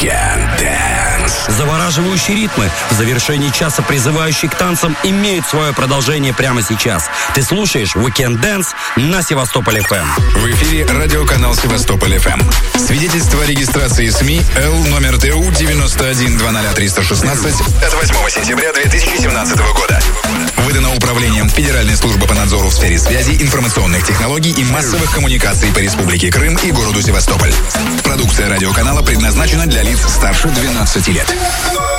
Dance. Завораживающие ритмы в завершении часа, призывающие к танцам, имеют свое продолжение прямо сейчас. Ты слушаешь Weekend Dance на Севастополь FM. В эфире радиоканал Севастополь FM. Свидетельство о регистрации СМИ Л номер ТУ 9120316 от 8 сентября 2017 года. Выдано Управлением Федеральной службы по надзору в сфере связи, информационных технологий и массовых коммуникаций по Республике Крым и городу Севастополь. Продукция радиоканала предназначена для лиц старше 12 лет. Bye.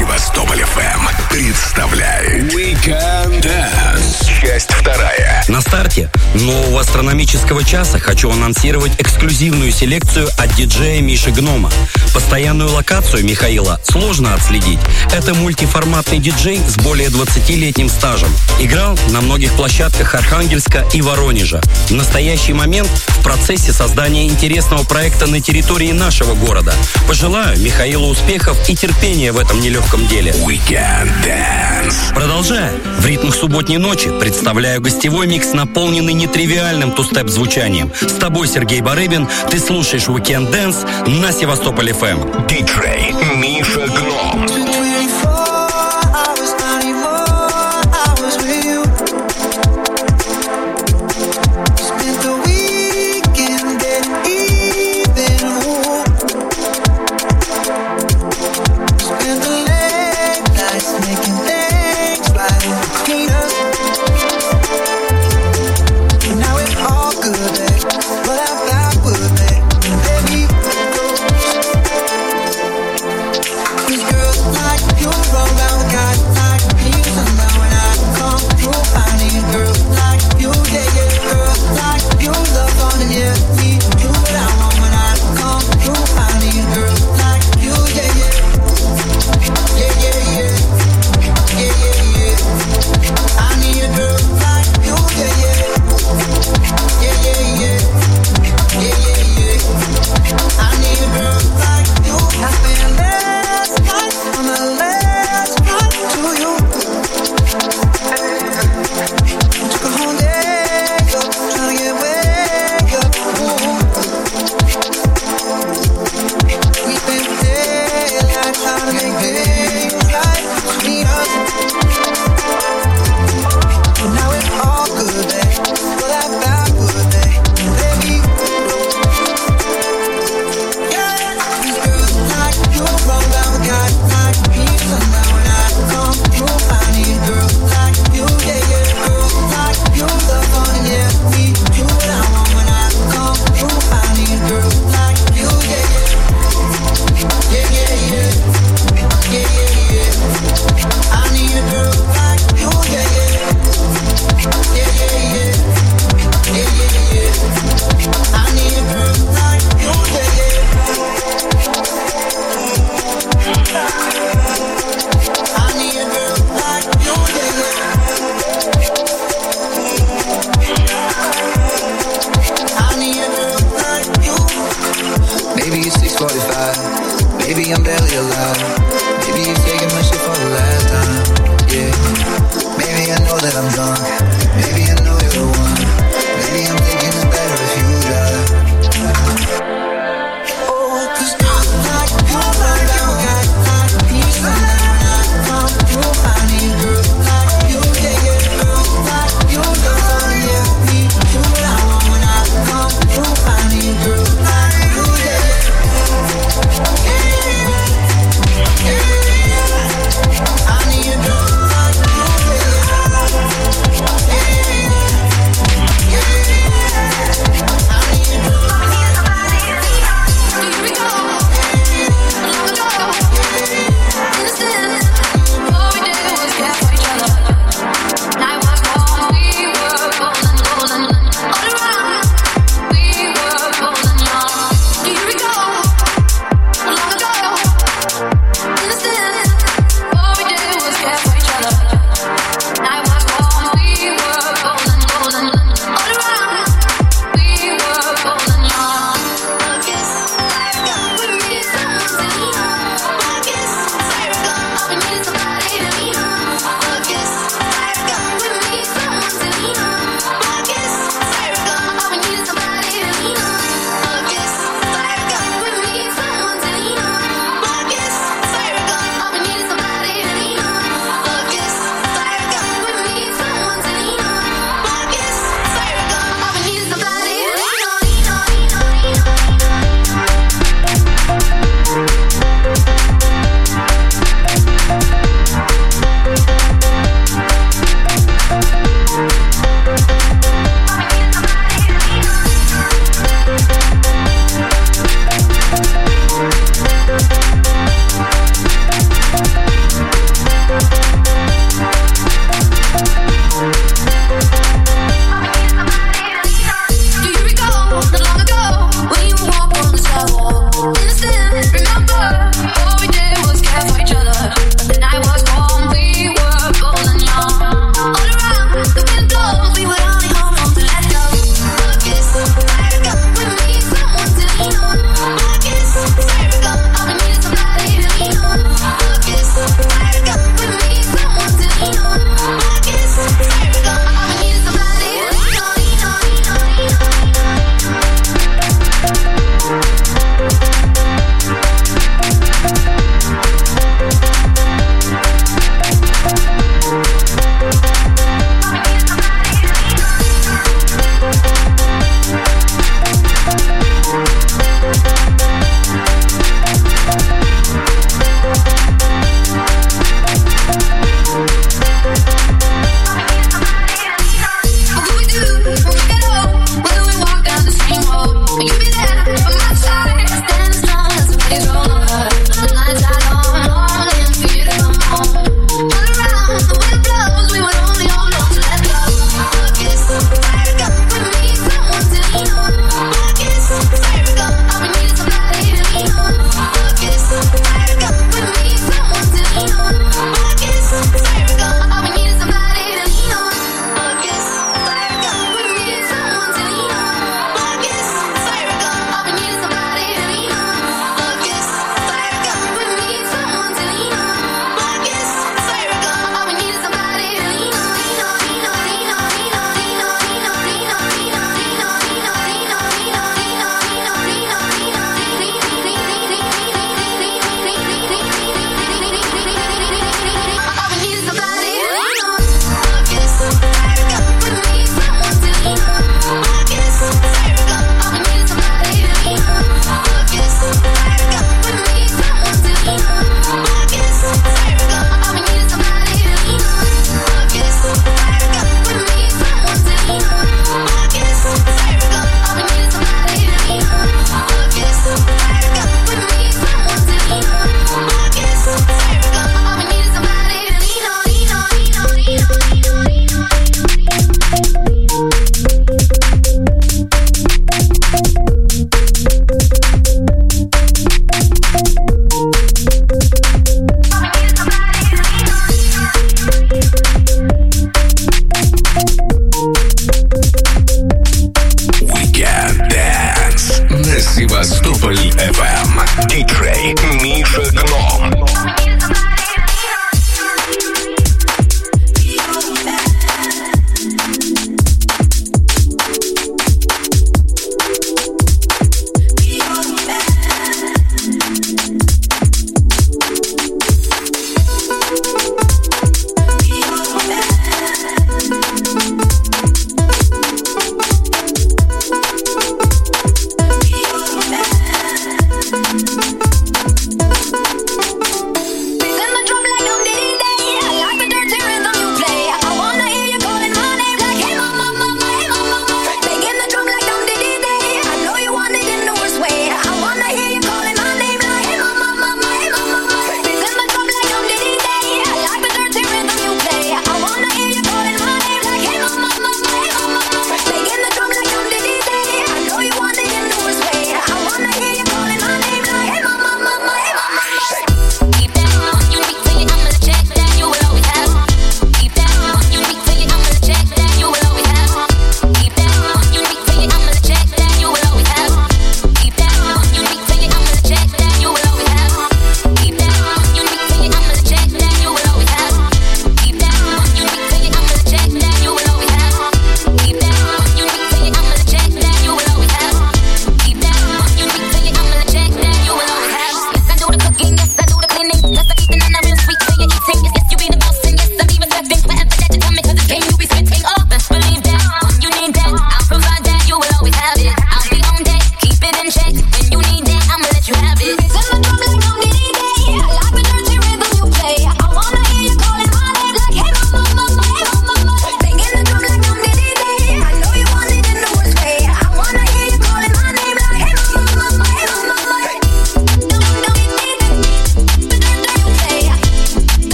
Севастополь ФМ представляет Weekend Dance. Часть вторая. На старте нового астрономического часа хочу анонсировать эксклюзивную селекцию от диджея Миши Гнома. Постоянную локацию Михаила сложно отследить. Это мультиформатный диджей с более 20-летним стажем. Играл на многих площадках Архангельска и Воронежа. В настоящий момент в процессе создания интересного проекта на территории нашего города. Пожелаю Михаилу успехов и терпения в этом нелегком деле. Weekend Dance. Продолжая, в ритмах субботней ночи представляю гостевой микс, наполненный нетривиальным тустеп звучанием. С тобой, Сергей Барыбин, ты слушаешь Weekend Dance на Севастополь FM. Диджей Миша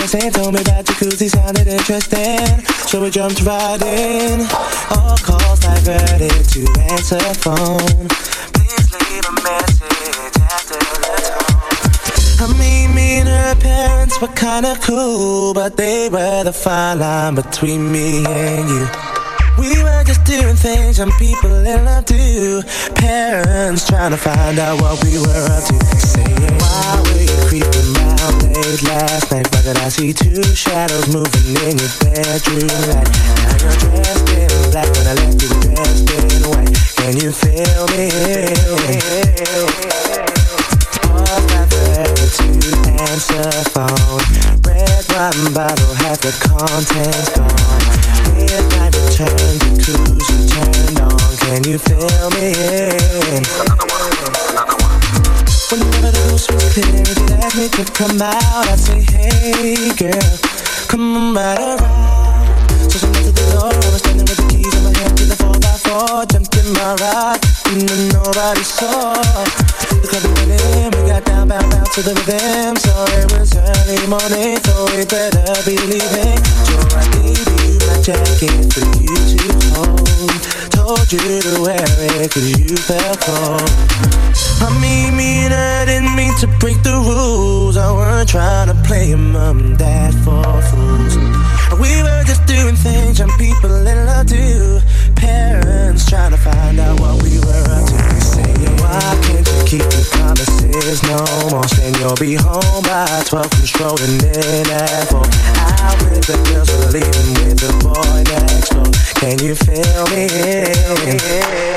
dancing Told me about jacuzzi sounded interesting. So we jumped right in. All calls diverted to answer phone. Please leave a message after the tone. I mean me me and her parents were kinda cool, but they were the fine line between me and you. We were just doing things young people in love do. Parents trying to find out what we were up to. Saying, why were you creeping around late last night? Why did I see two shadows moving in your bedroom light? Now you're dressed in black when I left you dressed in white. Can you feel me? Pause that forever to answer phone. Wine bottle, half the contents gone. Midnight return to cruise, you turned on. Can you feel me? in? Whenever the ghost was clear, if you asked me to come out, I'd say, hey girl, come on right around. So she went to the door, I was standing with the keys in my hand to the 4x4, jumped my ride, even nobody saw. The club we went we got down, bound, bound to the rhythm, so it was early morning, so we better be leaving. So I my jacket for you to hold, told you to wear it 'cause you felt cold. I mean, I didn't mean to break the rules. I weren't trying to play mom and dad for fools. We were just doing things young people in love do. Parents trying to find out what we were up to. Saying, why can't you keep your promises no more? Saying you'll be home by 12, controlling in at 4. Out with the girls, we're leaving with the boy next door. Can you feel me?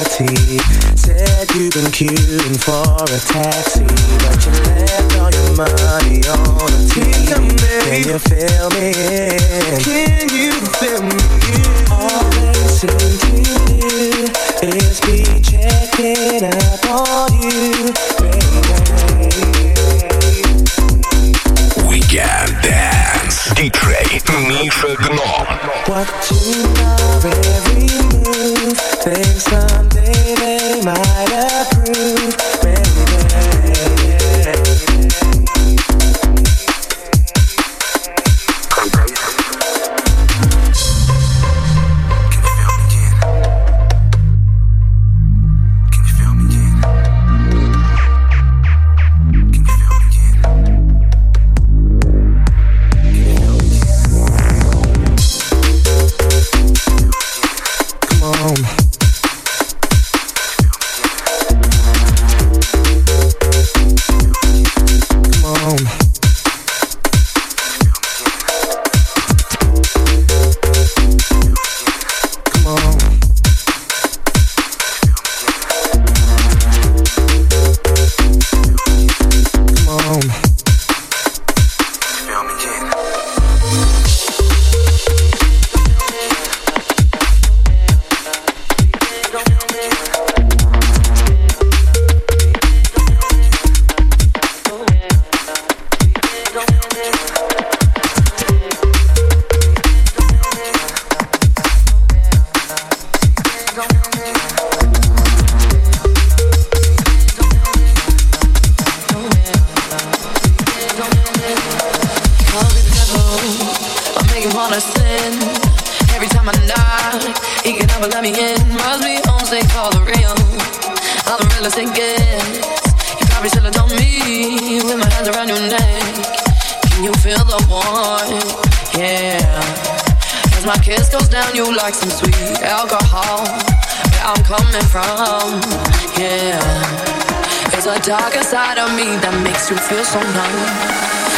property Said you've been queuing for a taxi But you left all your money on the TV Can you feel me? Can you feel me? All they seem to do Is be checking up on you baby Weekend Dance. DJ Миша Гном. Watching our every Think someday Realest it gets. You probably should have told me with my hands around your neck. Can you feel the warmth? Yeah. As my kiss goes down, you like some sweet alcohol. Where I'm coming from, yeah. It's a darker side of me that makes you feel so numb.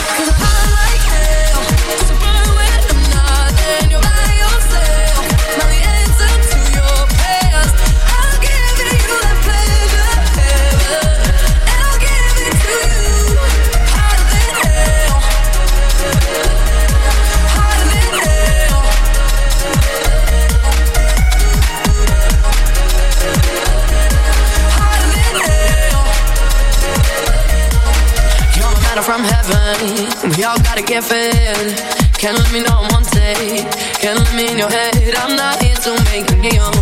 We all gotta get fed. Can't let me know I'm on tape. Can't let me in your head. I'm not here to make you kneel.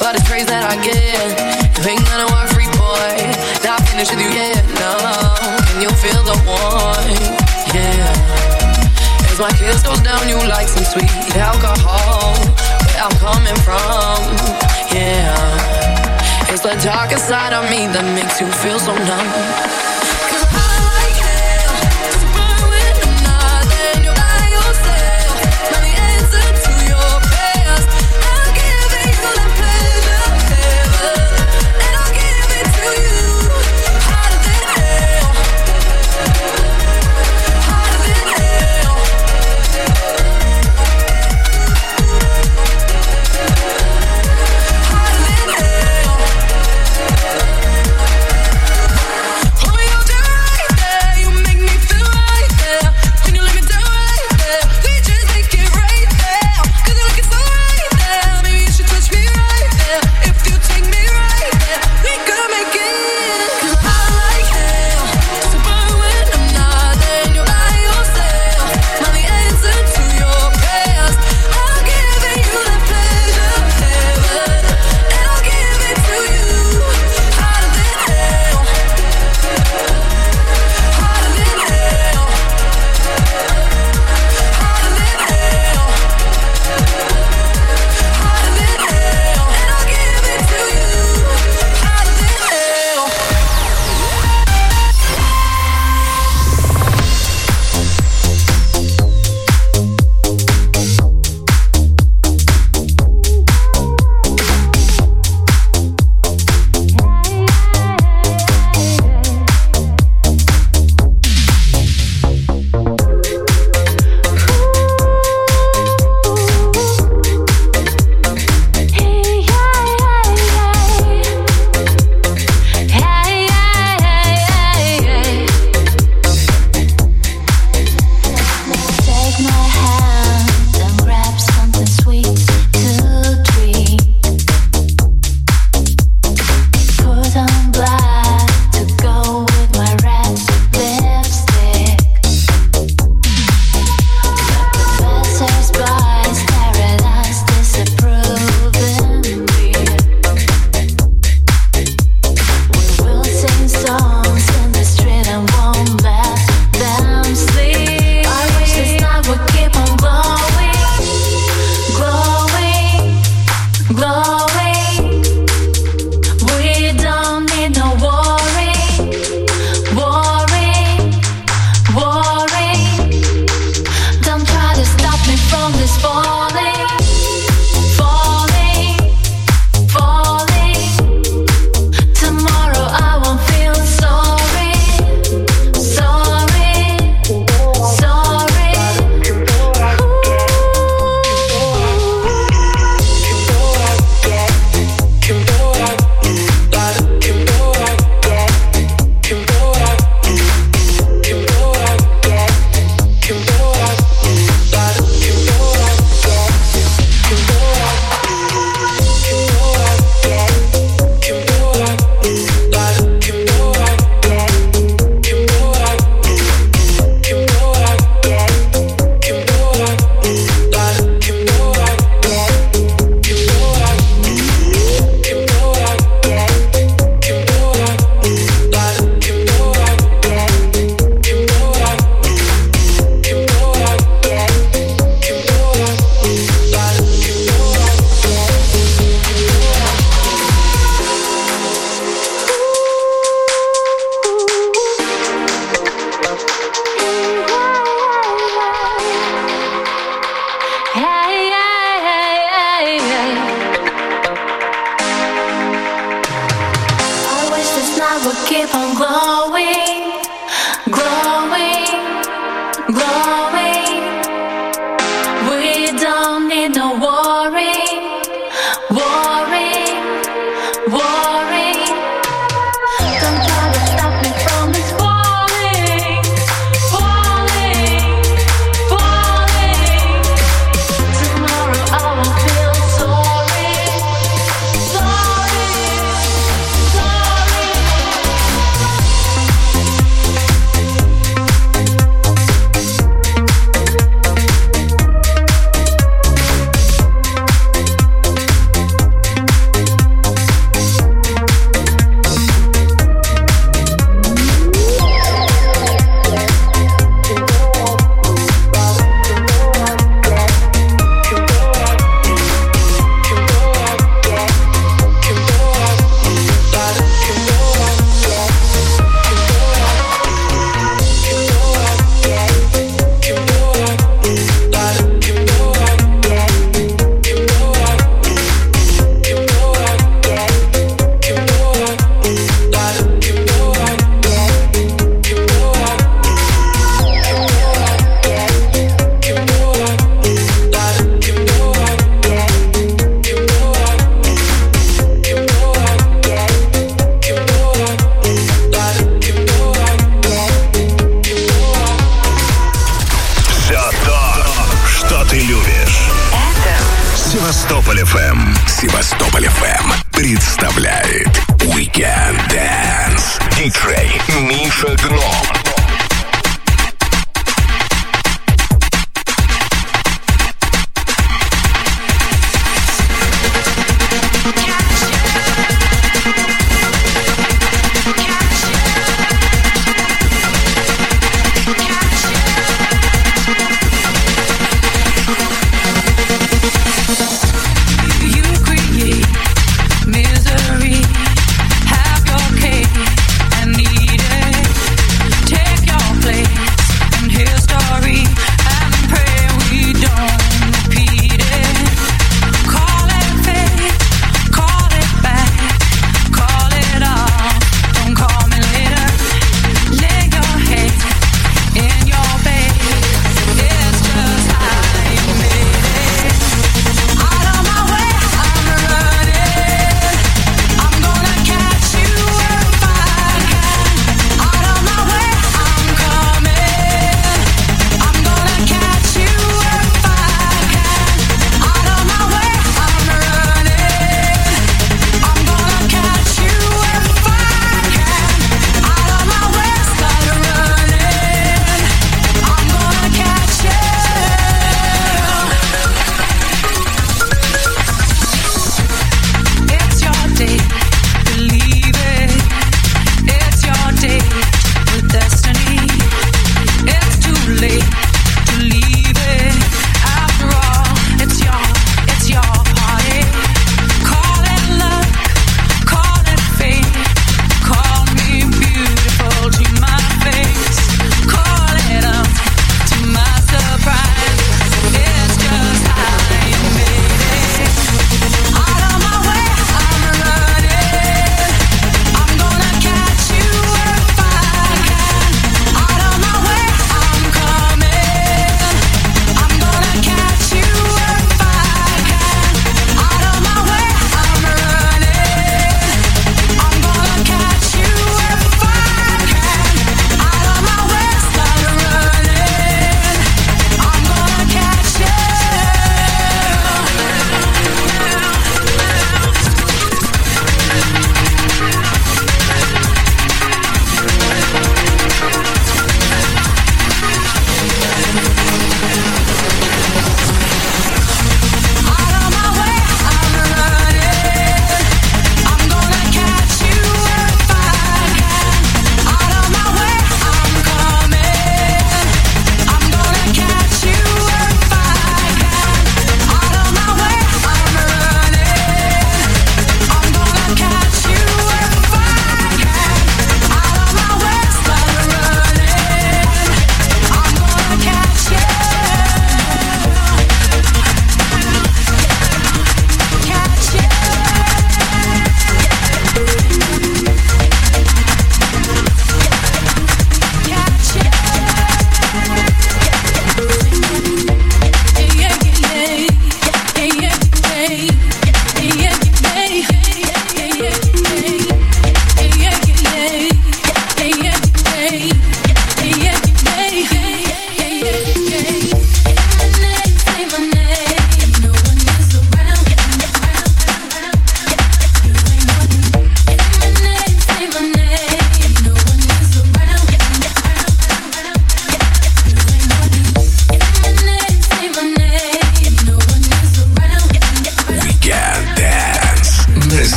But it's praise that I get. You ain't gonna work free, boy. Not finished with you yet, no. Can you feel the warmth? Yeah. As my kiss goes down, you like some sweet alcohol. Where I'm coming from, yeah. It's the darkest side of me that makes you feel so numb.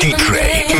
DJ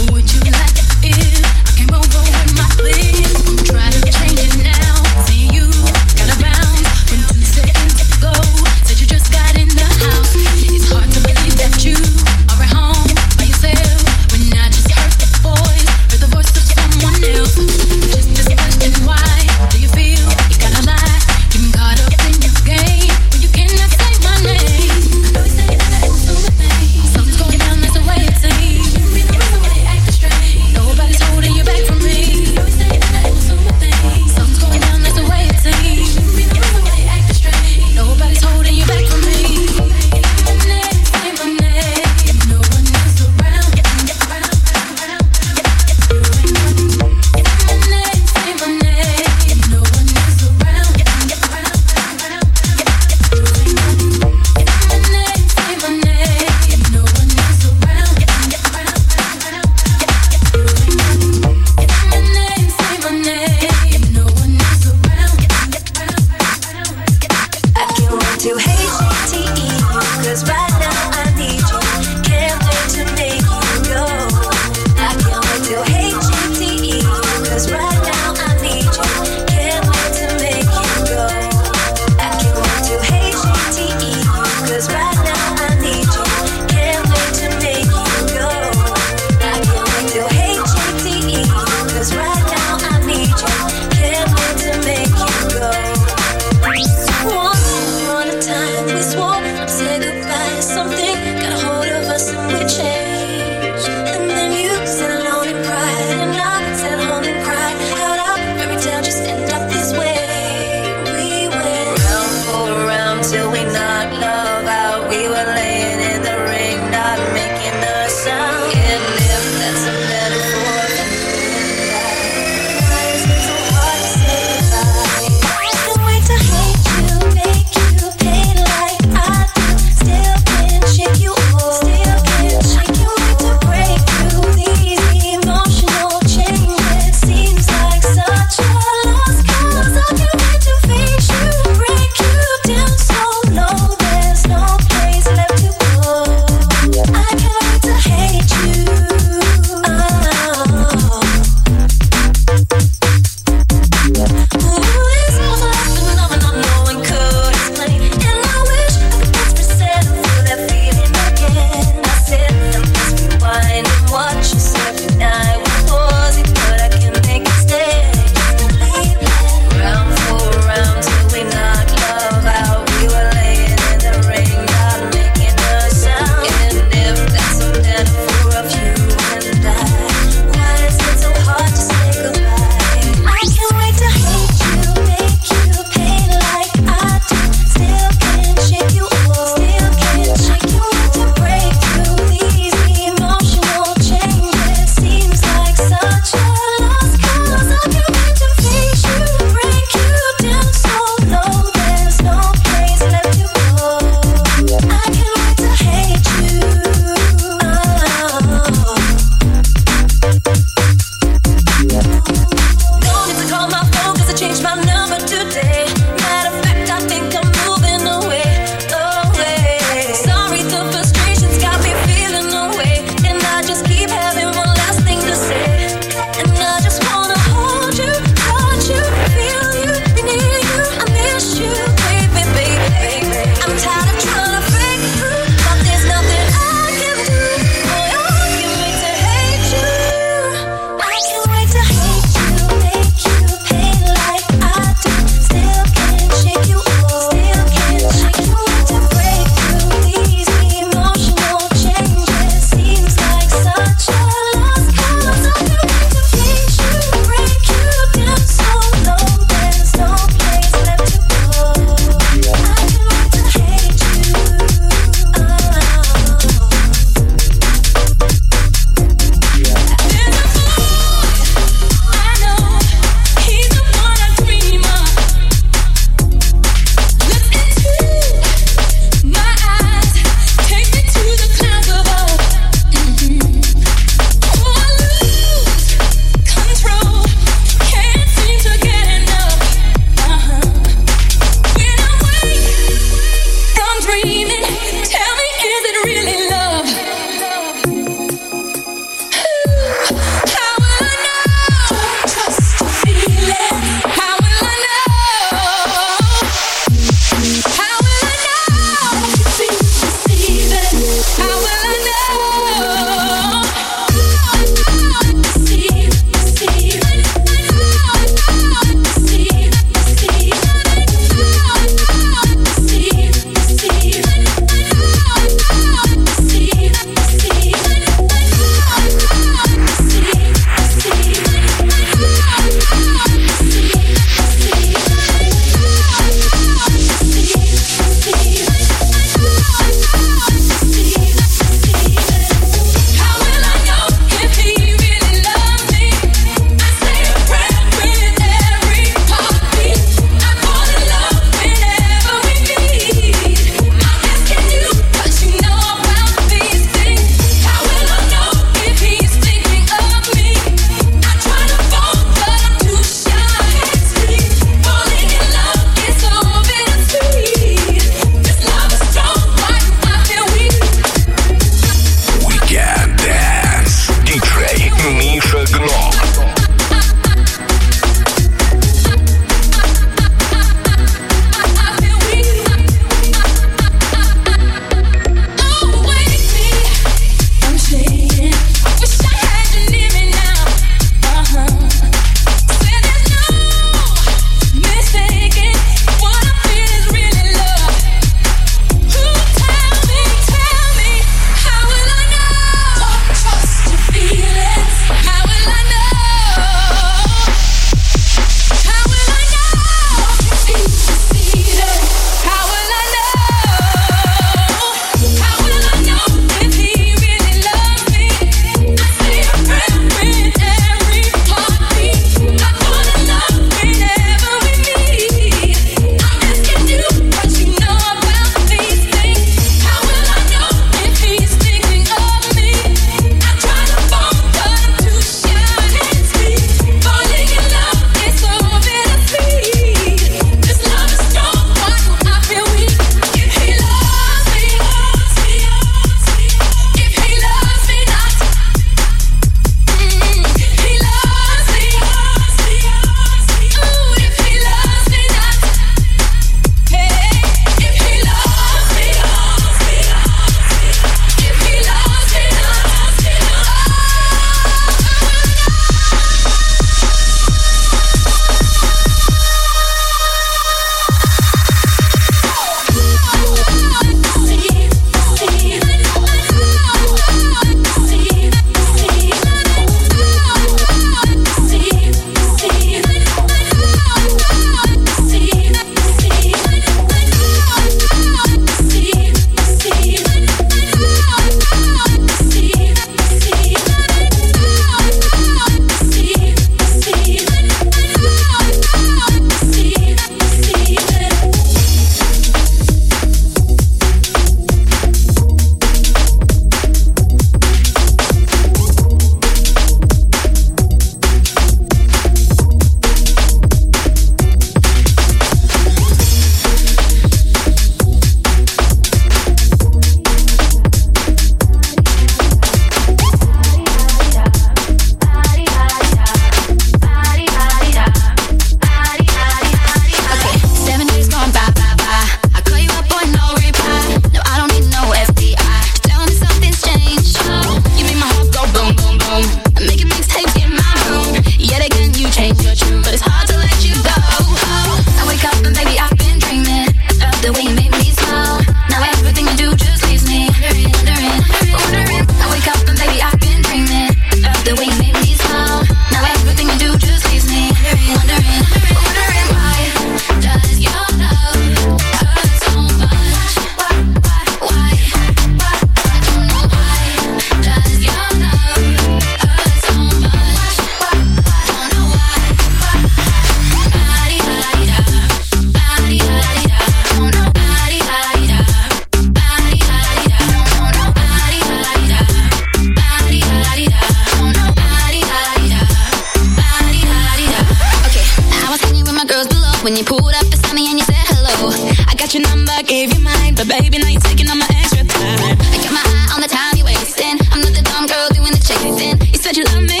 baby, now you're taking all my extra time. I got my eye on the time you're wasting. I'm not the dumb girl doing the chasing. You said you love me.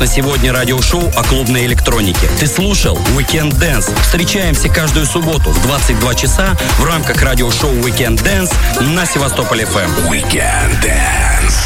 На сегодня радиошоу о клубной электронике. Ты слушал Weekend Dance. Встречаемся каждую субботу в 22 часа в рамках радиошоу Weekend Dance на Севастополь FM. Weekend Dance.